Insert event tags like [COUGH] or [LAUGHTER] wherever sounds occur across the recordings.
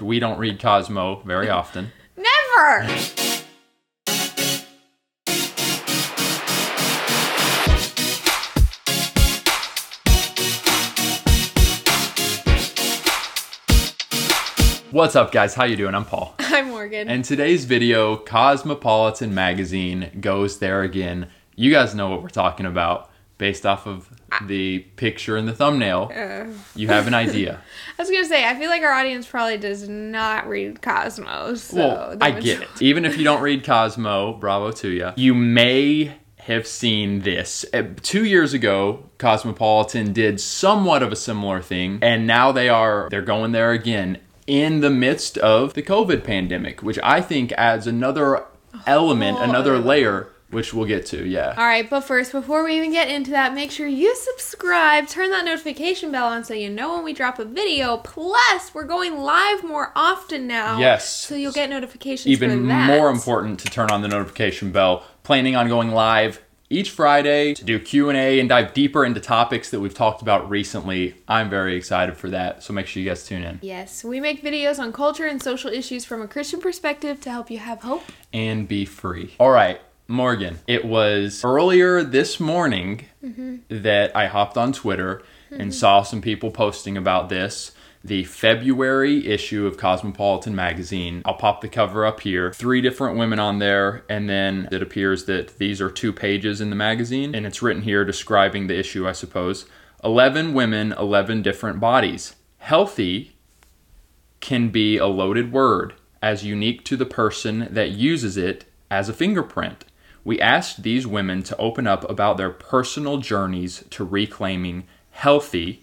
We don't read Cosmo very [LAUGHS] often. Never! What's up, guys? How you doing? I'm Paul. [LAUGHS] I'm Morgan. And today's video, Cosmopolitan Magazine goes there again. You guys know what we're talking about based off of the picture and the thumbnail. You have an idea. [LAUGHS] I was gonna say, I feel like our audience probably does not read Cosmos. So well, I get it. [LAUGHS] Even if you don't read Cosmo, bravo to you. You may have seen this. Uh, Two years ago, Cosmopolitan did somewhat of a similar thing, and now they are they're going there again in the midst of the COVID pandemic, which I think adds another element, whole another other layer, which we'll get to. Yeah. All right, but first, before we even get into that, make sure you subscribe, turn that notification bell on so you know when we drop a video. Plus, we're going live more often now. Yes. So you'll get notifications even for that. more important to turn on the notification bell planning on going live each friday to do q&a and dive deeper into topics that we've talked about recently i'm very excited for that so make sure you guys tune in Yes, we make videos on culture and social issues from a Christian perspective to help you have hope. and be free all right morgan it was earlier this morning mm-hmm. that i hopped on twitter and mm-hmm. saw some people posting about this the February issue of Cosmopolitan magazine. I'll pop the cover up here. Three different women on there, and then it appears that these are two pages in the magazine, and it's written here describing the issue, I suppose. 11 women, 11 different bodies. Healthy can be a loaded word, as unique to the person that uses it as a fingerprint. We asked these women to open up about their personal journeys to reclaiming healthy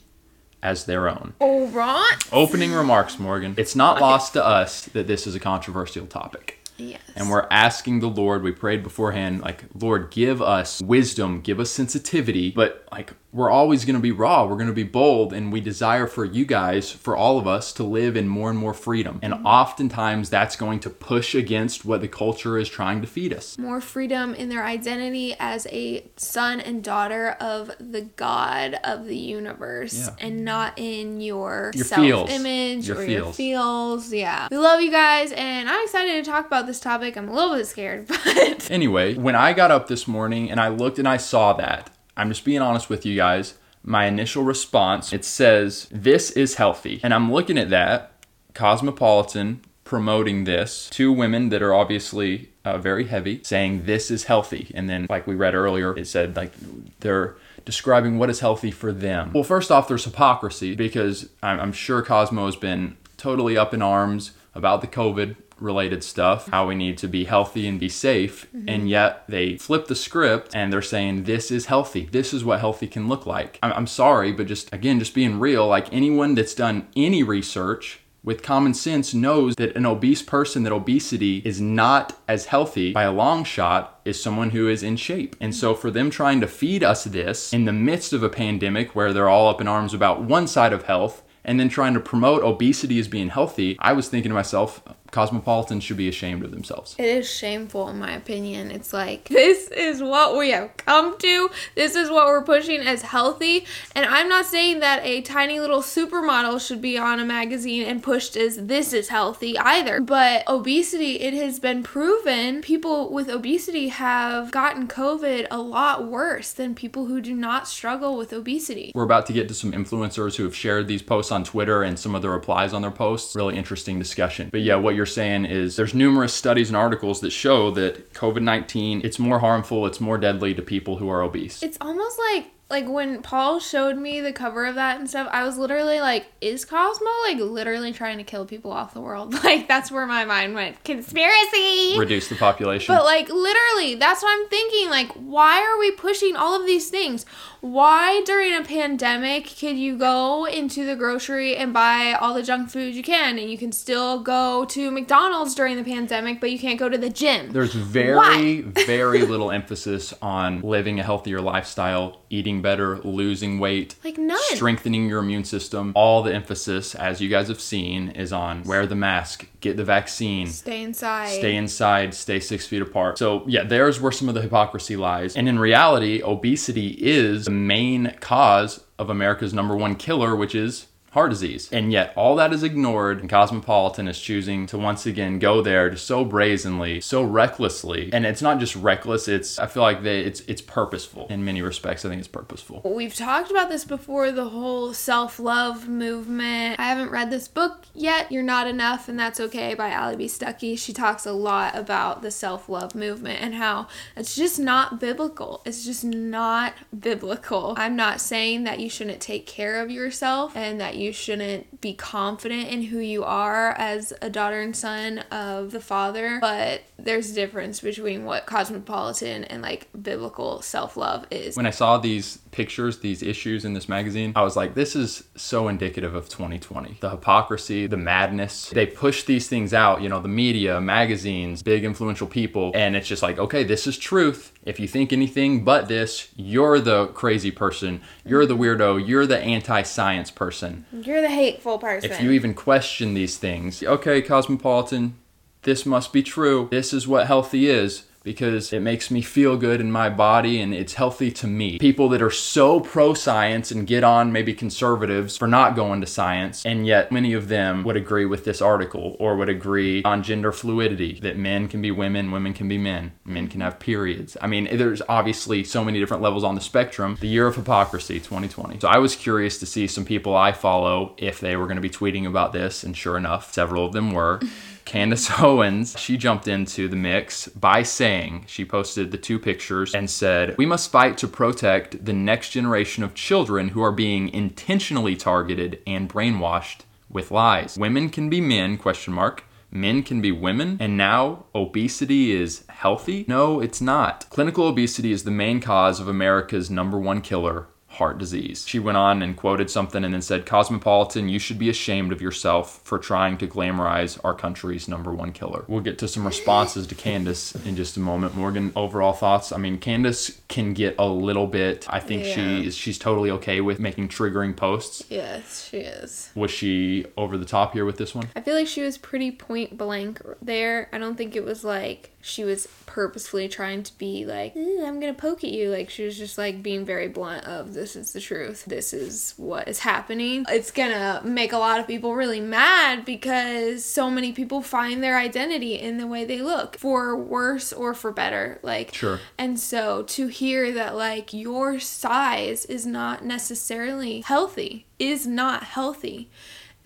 as their own. Oh, All right. Opening remarks, Morgan. It's not lost to us that this is a controversial topic. Yes. And we're asking the Lord, we prayed beforehand, like, Lord, give us wisdom, give us sensitivity, but like, we're always going to be raw, we're going to be bold, and we desire for you guys, for all of us, to live in more and more freedom. And mm-hmm. oftentimes that's going to push against what the culture is trying to feed us. more freedom in their identity as a son and daughter of the God of the universe Yeah. and not in your, Your self image Your or your feels. feels. Yeah. We love you guys and I'm excited to talk about this topic. I'm a little bit scared, [LAUGHS] but Anyway, when I got up this morning and I looked and I saw that, I'm just being honest with you guys. My initial response, it says, This is healthy. And I'm looking at that, Cosmopolitan promoting this, two women that are obviously uh, very heavy, saying, This is healthy. And then, like we read earlier, it said, like, they're describing what is healthy for them. Well, first off, there's hypocrisy because I'm, I'm sure Cosmo has been totally up in arms about the COVID related stuff, how we need to be healthy and be safe, mm-hmm. and yet they flip the script and they're saying this is healthy. This is what healthy can look like. I'm, I'm sorry, but just again, just being real, like anyone that's done any research with common sense knows that an obese person that obesity is not as healthy by a long shot as someone who is in shape. And so for them trying to feed us this in the midst of a pandemic where they're all up in arms about one side of health and then trying to promote obesity as being healthy, I was thinking to myself, cosmopolitans should be ashamed of themselves. it is shameful in my opinion. It's like [LAUGHS] this is what we have come to. This is what we're pushing as healthy. And I'm not saying that a tiny little supermodel should be on a magazine and pushed as this is healthy either. But obesity, it has been proven people with obesity have gotten COVID a lot worse than people who do not struggle with obesity. We're about to get to some influencers who have shared these posts on Twitter and some of the replies on their posts. Really interesting discussion. But yeah, what you're saying is there's numerous studies and articles that show that COVID-19 it's more harmful, it's more deadly to people who are obese. It's almost like like when Paul showed me the cover of that and stuff, I was literally like, is Cosmo like literally trying to kill people off the world? [LAUGHS] Like that's where my mind went. Conspiracy. Reduce the population. But like literally, that's what I'm thinking. Like, why are we pushing all of these things? Why during a pandemic can you go into the grocery and buy all the junk food you can, and you can still go to McDonald's during the pandemic, but you can't go to the gym? There's very, very little emphasis on living a healthier lifestyle, eating better, losing weight, Like none. strengthening your immune system. All the emphasis, as you guys have seen, is on wear the mask, get the vaccine, Stay inside. stay inside, stay six feet apart. So, yeah, there's where some of the hypocrisy lies. And in reality, obesity is the main cause of America's number one killer, which is heart disease. And yet all that is ignored and Cosmopolitan is choosing to once again go there so brazenly, so recklessly. And it's not just reckless, it's I feel like they it's it's purposeful in many respects. I think it's purposeful. We've talked about this before, the whole self-love movement. I haven't read this book yet, You're Not Enough and That's Okay by Allie B. Stuckey. She talks a lot about the self-love movement and how it's just not biblical. It's just not biblical. I'm not saying that you shouldn't take care of yourself and that you shouldn't be confident in who you are as a daughter and son of the Father, but there's a difference between what cosmopolitan and like biblical self-love is. When I saw these pictures, these issues in this magazine, I was like, this is so indicative of 2020. The hypocrisy, the madness. They push these things out, you know, the media, magazines, big influential people, and it's just like, okay, this is truth. If you think anything but this, you're the crazy person. You're the weirdo. You're the anti science person. You're the hateful person. If you even question these things, okay, Cosmopolitan, this must be true. This is what healthy is because it makes me feel good in my body and it's healthy to me. People that are so pro science and get on maybe conservatives for not going to science, and yet many of them would agree with this article or would agree on gender fluidity that men can be women, women can be men, men can have periods. I mean, there's obviously so many different levels on the spectrum. The year of hypocrisy 2020. So I was curious to see some people I follow if they were going to be tweeting about this, and sure enough, several of them were. [LAUGHS] Candace [LAUGHS] Owens, she jumped into the mix by saying, she posted the two pictures and said, We must fight to protect the next generation of children who are being intentionally targeted and brainwashed with lies. Women can be men, question mark. Men can be women, and now obesity is healthy? No, it's not. Clinical obesity is the main cause of America's number one killer, heart disease. She went on and quoted something and then said, Cosmopolitan, you should be ashamed of yourself for trying to glamorize our country's number one killer. We'll get to some responses to Candace in just a moment. Morgan, overall thoughts? I mean, Candace can get a little bit. I think Yeah. she is she's totally okay with making triggering posts. yes, she is. Was she over the top here with this one? I feel like she was pretty point blank there. I don't think it was like she was purposefully trying to be like, I'm gonna poke at you. Like she was just like being very blunt of this is the truth. This is what is happening. It's gonna make a lot of people really mad because so many people find their identity in the way they look, for worse or for better. Like Sure. and so to hear that like your size is not necessarily healthy, is not healthy,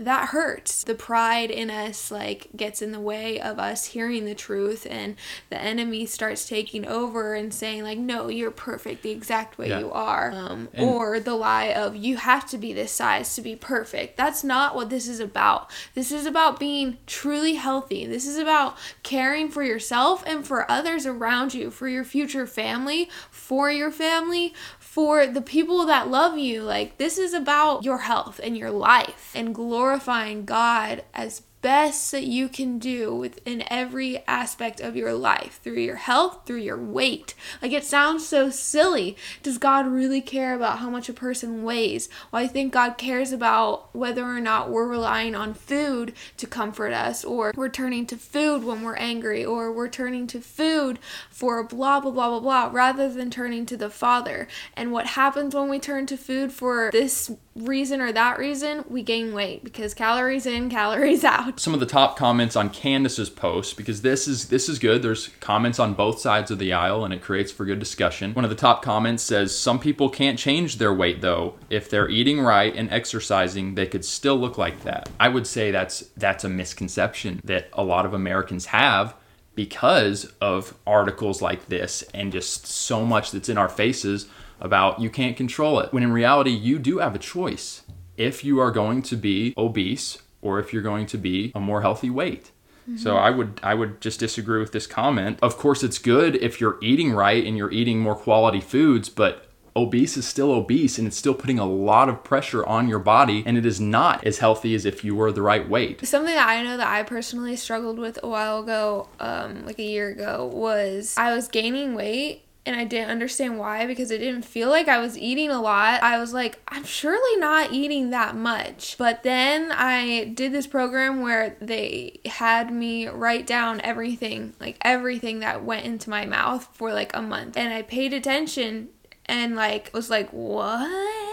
that hurts. The pride in us like gets in the way of us hearing the truth and the enemy starts taking over and saying like no, you're perfect the exact way Yeah. you are. Um, And- or the lie of you have to be this size to be perfect. That's not what this is about. This is about being truly healthy. This is about caring for yourself and for others around you, for your future family, for your family, for the people that love you. Like, this is about your health and your life and glorifying God as best that you can do within every aspect of your life through your health, through your weight. Like it sounds so silly. Does God really care about how much a person weighs? Well, I think God cares about whether or not we're relying on food to comfort us, or we're turning to food when we're angry, or we're turning to food for blah, blah, blah, blah, blah, rather than turning to the Father. And what happens when we turn to food for this reason or that reason? We gain weight because calories in, [LAUGHS] calories out. Some of the top comments on Candace's post because this is this is good. There's comments on both sides of the aisle and it creates for good discussion. One of the top comments says some people can't change their weight though. If they're eating right and exercising, they could still look like that. I would say that's that's a misconception that a lot of Americans have because of articles like this and just so much that's in our faces about you can't control it. When in reality, you do have a choice if you are going to be obese or if you're going to be a more healthy weight. So I would I would just disagree with this comment. Of course it's good if you're eating right and you're eating more quality foods, but obese is still obese and it's still putting a lot of pressure on your body and it is not as healthy as if you were the right weight. Something that I know that I personally struggled with a while ago, um, like a year ago, was I was gaining weight and I didn't understand why because it didn't feel like I was eating a lot. I was like, I'm surely not eating that much. But then I did this program where they had me write down everything, like everything that went into my mouth for like a month. And I paid attention and like was like, what?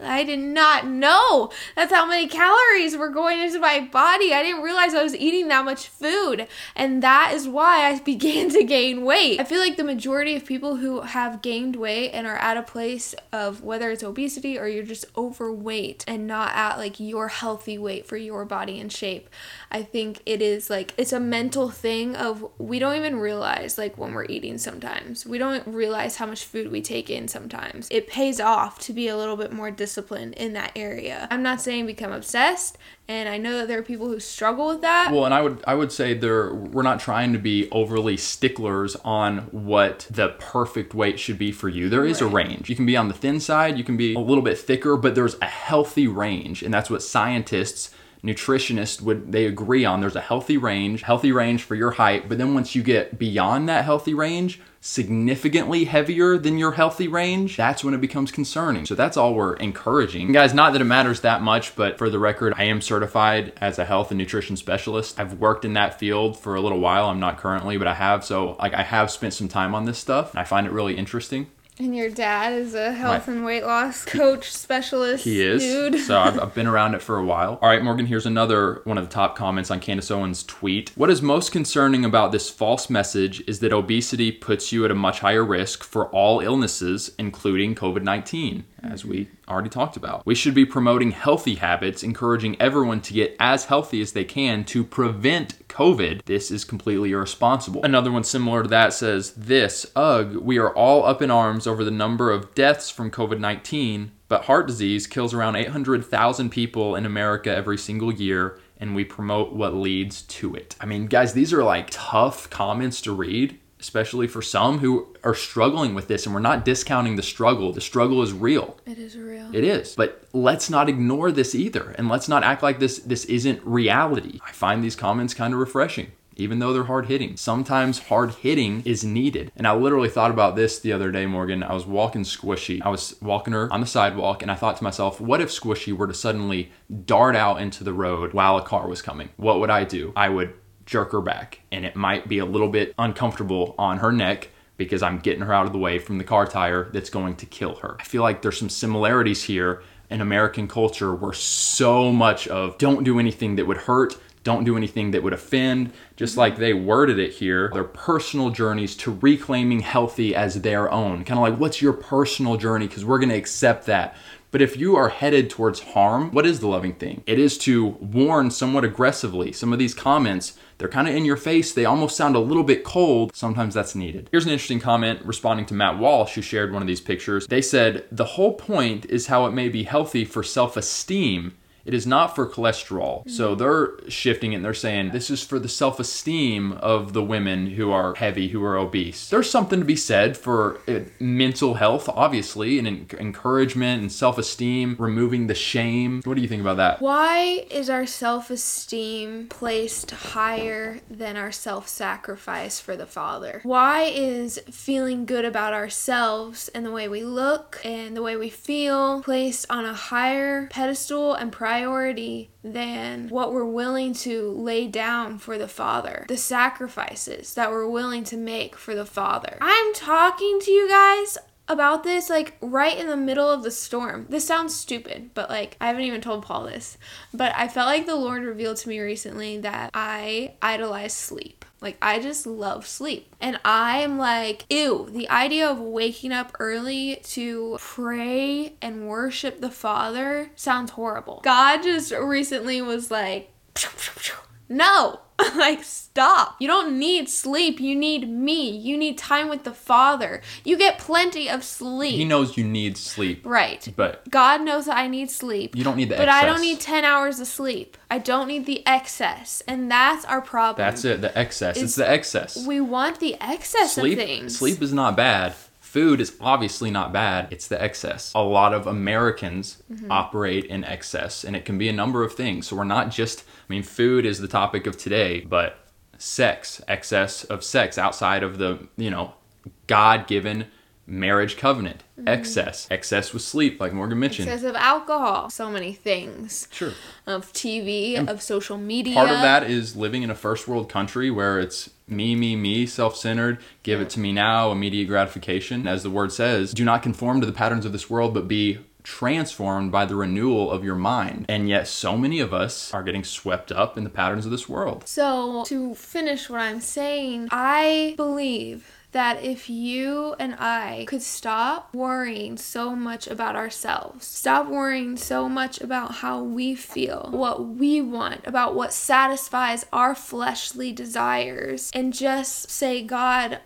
I did not know that's how many calories were going into my body. I didn't realize I was eating that much food. And that is why I [LAUGHS] began to gain weight. I feel like the majority of people who have gained weight and are at a place of whether it's obesity or you're just overweight and not at like your healthy weight for your body and shape, I think it is like it's a mental thing of we don't even realize like when we're eating sometimes. We don't realize how much food we take in sometimes. It pays off to be a little bit more disciplined in that area. I'm not saying become obsessed, and I know that there are people who struggle with that. Well, and I would I would say there we're not trying to be overly sticklers on what the perfect weight should be for you. There is Right. a range. You can be on the thin side, you can be a little bit thicker, but there's a healthy range, and that's what scientists nutritionists would they agree on. There's a healthy range healthy range for your height but then once you get beyond that healthy range significantly heavier than your healthy range that's when it becomes concerning. So that's all we're encouraging. And guys not that it matters that much but for the record i am certified as a health and nutrition specialist. I've worked in that field for a little while. I'm not currently but i have. So like i have spent some time on this stuff i find it really interesting And your dad is a health and weight loss coach specialist. He is. Dude. So I've, [LAUGHS] I've been around it for a while. All right, Morgan, here's another one of the top comments on Candace Owens' tweet. What is most concerning about this false message is that obesity puts you at a much higher risk for all illnesses, including COVID 19, as we already talked about. We should be promoting healthy habits, encouraging everyone to get as healthy as they can to prevent COVID. This is completely irresponsible. Another one similar to that says this Ugh, we are all up in arms over the number of deaths from COVID 19, but heart disease kills around 800,000 people in America every single year, and we promote what leads to it. I mean, guys, these are like tough comments to read. Especially for some who are struggling with this, and we're not discounting the struggle. The struggle is real. It is real. It is. But let's not ignore this either. And let's not act like this this isn't reality. I find these comments kind of refreshing. Even though they're hard hitting. Sometimes hard hitting is needed. And I literally thought about this the other day, Morgan. I was walking Squishy. I was walking her on the sidewalk, and I thought to myself, what if Squishy were to suddenly dart out into the road while a car was coming? What would I do? I would jerk her back. And it might be a little bit uncomfortable on her neck because I'm getting her out of the way from the car tire that's going to kill her. I feel like there's some similarities here in American culture where so much of don't do anything that would hurt, don't do anything that would offend, just like they worded it here, their personal journeys to reclaiming healthy as their own. Kind of like, what's your personal journey? Because we're going to accept that. But if you are headed towards harm, what is the loving thing? It is to warn somewhat aggressively. Some of these comments, they're kind of in your face. They almost sound a little bit cold. Sometimes that's needed. Here's an interesting comment responding to Matt Walsh, who shared one of these pictures. They said, The whole point is how it may be healthy for self esteem. It is not for cholesterol. So they're shifting it and they're saying this is for the self esteem of the women who are heavy, who are obese. There's something to be said for uh, mental health, obviously, and encouragement and self esteem, removing the shame. What do you think about that? Why is our self esteem placed higher than our self sacrifice for the Father? Why is feeling good about ourselves and the way we look and the way we feel placed on a higher pedestal and priority than what we're willing to lay down for the Father? The sacrifices that we're willing to make for the Father. I'm talking to you guys about this like right in the middle of the storm. This sounds stupid, but like I haven't even told Paul this. But I felt like the Lord revealed to me recently that I idolize sleep. Like I just love sleep. And I am like, ew, the idea of waking up early to pray and worship the Father sounds horrible. God just recently was like, [LAUGHS] no, [LAUGHS] like stop. You don't need sleep. You need me. You need time with the Father. You get plenty of sleep. He knows you need sleep, right. but God knows that I need sleep. you don't need the But excess. I don't need 10 hours of sleep. I don't need the excess. And that's our problem. That's it, the excess. It's, the excess. We want the excess sleep, of things. sleep is not bad. Food is obviously not bad. It's the excess. A lot of Americans Mm-hmm. operate in excess, and it can be a number of things. So we're not just, I mean, food is the topic of today, but sex, excess of sex outside of the, you know, God given marriage covenant, excess, excess with sleep, like Morgan mentioned. Mm-hmm. Excess of alcohol. So many things. Sure. Of TV, of social media. Part of that is living in a first world country where it's me, me, me, self centered, give it to me now, immediate gratification. As the word says, do not conform to the patterns of this world, but be transformed by the renewal of your mind. And yet, so many of us are getting swept up in the patterns of this world. So, to finish what I'm saying, I believe that if you and I could stop worrying so much about ourselves, stop worrying so much about how we feel, what we want, about what satisfies our fleshly desires, and just say, God,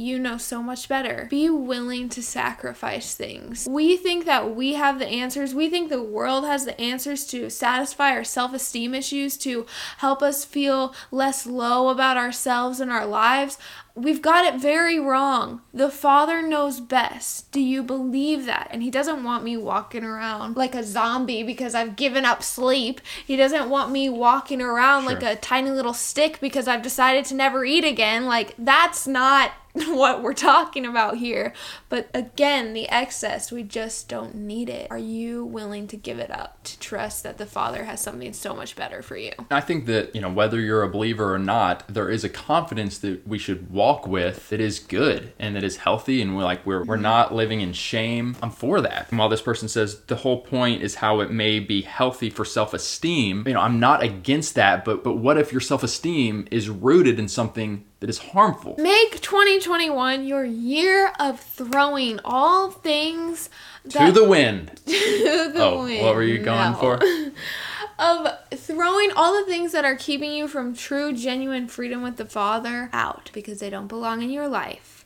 you know so much better. Be willing to sacrifice things. We think that we have the answers. We think the world has the answers to satisfy our self esteem issues, to help us feel less low about ourselves and our lives. We've got it very wrong. The Father knows best. Do you believe that? And He doesn't want me walking around like a zombie because I've given up sleep. He doesn't want me walking around Sure. like a tiny little stick because I've decided to never eat again. Like, that's not [LAUGHS] what we're talking about here. But again, the excess, we just don't need it. Are you willing to give it up to trust that the Father has something so much better for you? I think that, you know, whether you're a believer or not, there is a confidence that we should walk with that is good and that is healthy and we're like we're we're not living in shame. I'm for that. And while this person says the whole point is how it may be healthy for self-esteem, you know, I'm not against that, but but what if your self-esteem is rooted in something that is harmful? Make 2021 your year of throwing all things To the wind. [LAUGHS] to the Oh, wind. what were you going No. for? [LAUGHS] of throwing all the things that are keeping you from true, genuine freedom with the Father out because they don't belong in your life.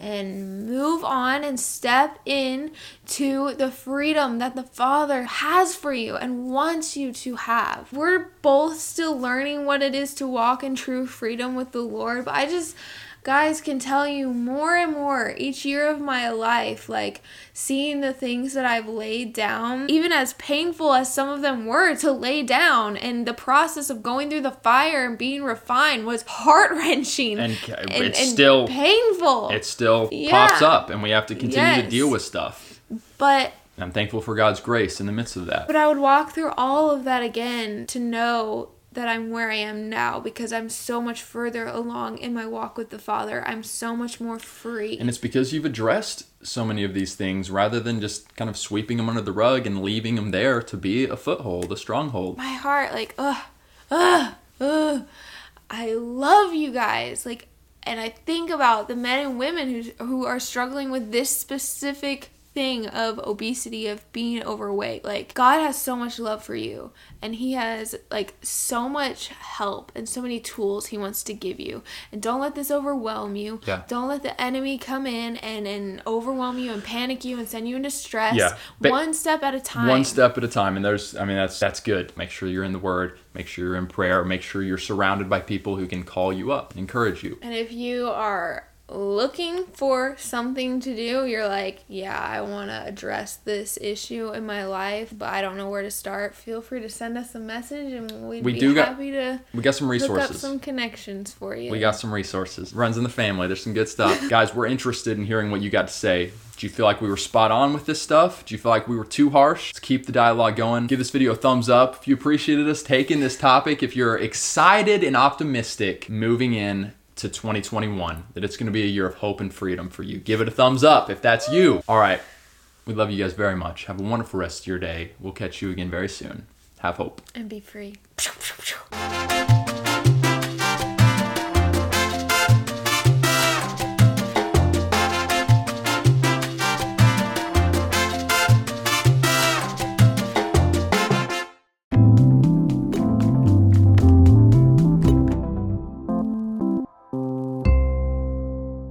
And move on and step in to the freedom that the Father has for you and wants you to have. We're both still learning what it is to walk in true freedom with the Lord, but I just guys can tell you more and more each year of my life like seeing the things that I've laid down even as painful as some of them were to lay down and the process of going through the fire and being refined was heart-wrenching And ca- it's still- painful It still Yeah. pops up and we have to continue to deal with stuff. but I'm thankful for God's grace in the midst of that. But I would walk through all of that again to know that I'm where I am now because I'm so much further along in my walk with the Father. I'm so much more free. And it's because you've addressed so many of these things rather than just kind of sweeping them under the rug and leaving them there to be a foothold, a stronghold. my heart, like, ugh, ugh, ugh. I love you guys. Like, and I think about the men and women who who are struggling with this specific thing of obesity of being overweight like god has so much love for you and he has like so much help and so many tools he wants to give you and don't let this overwhelm you Yeah. don't let the enemy come in and and overwhelm you and panic you and send you into stress Yeah. One step at a time One step at a time. And there's, I mean, that's that's good. Make sure you're in the Word. Make sure you're in prayer. Make sure you're surrounded by people who can call you up, encourage you. And if you are looking for something to do, you're like, yeah, I want to address this issue in my life, but I don't know where to start, feel free to send us a message and we'd We be do got- happy to We got some hook up resources. some connections for you. We got some resources. Runs in the family. There's some good stuff. [LAUGHS] Guys, we're interested in hearing what you got to say. Do you feel like we were spot on with this stuff? Do you feel like we were too harsh? Let's keep the dialogue going. Give this video a thumbs up if you appreciated us taking this topic. If you're excited and optimistic moving in to 2021, that it's going to be a year of hope and freedom for you, give it a thumbs up if that's you. All right. We love you guys very much. Have a wonderful rest of your day. We'll catch you again very soon. Have hope. and be free.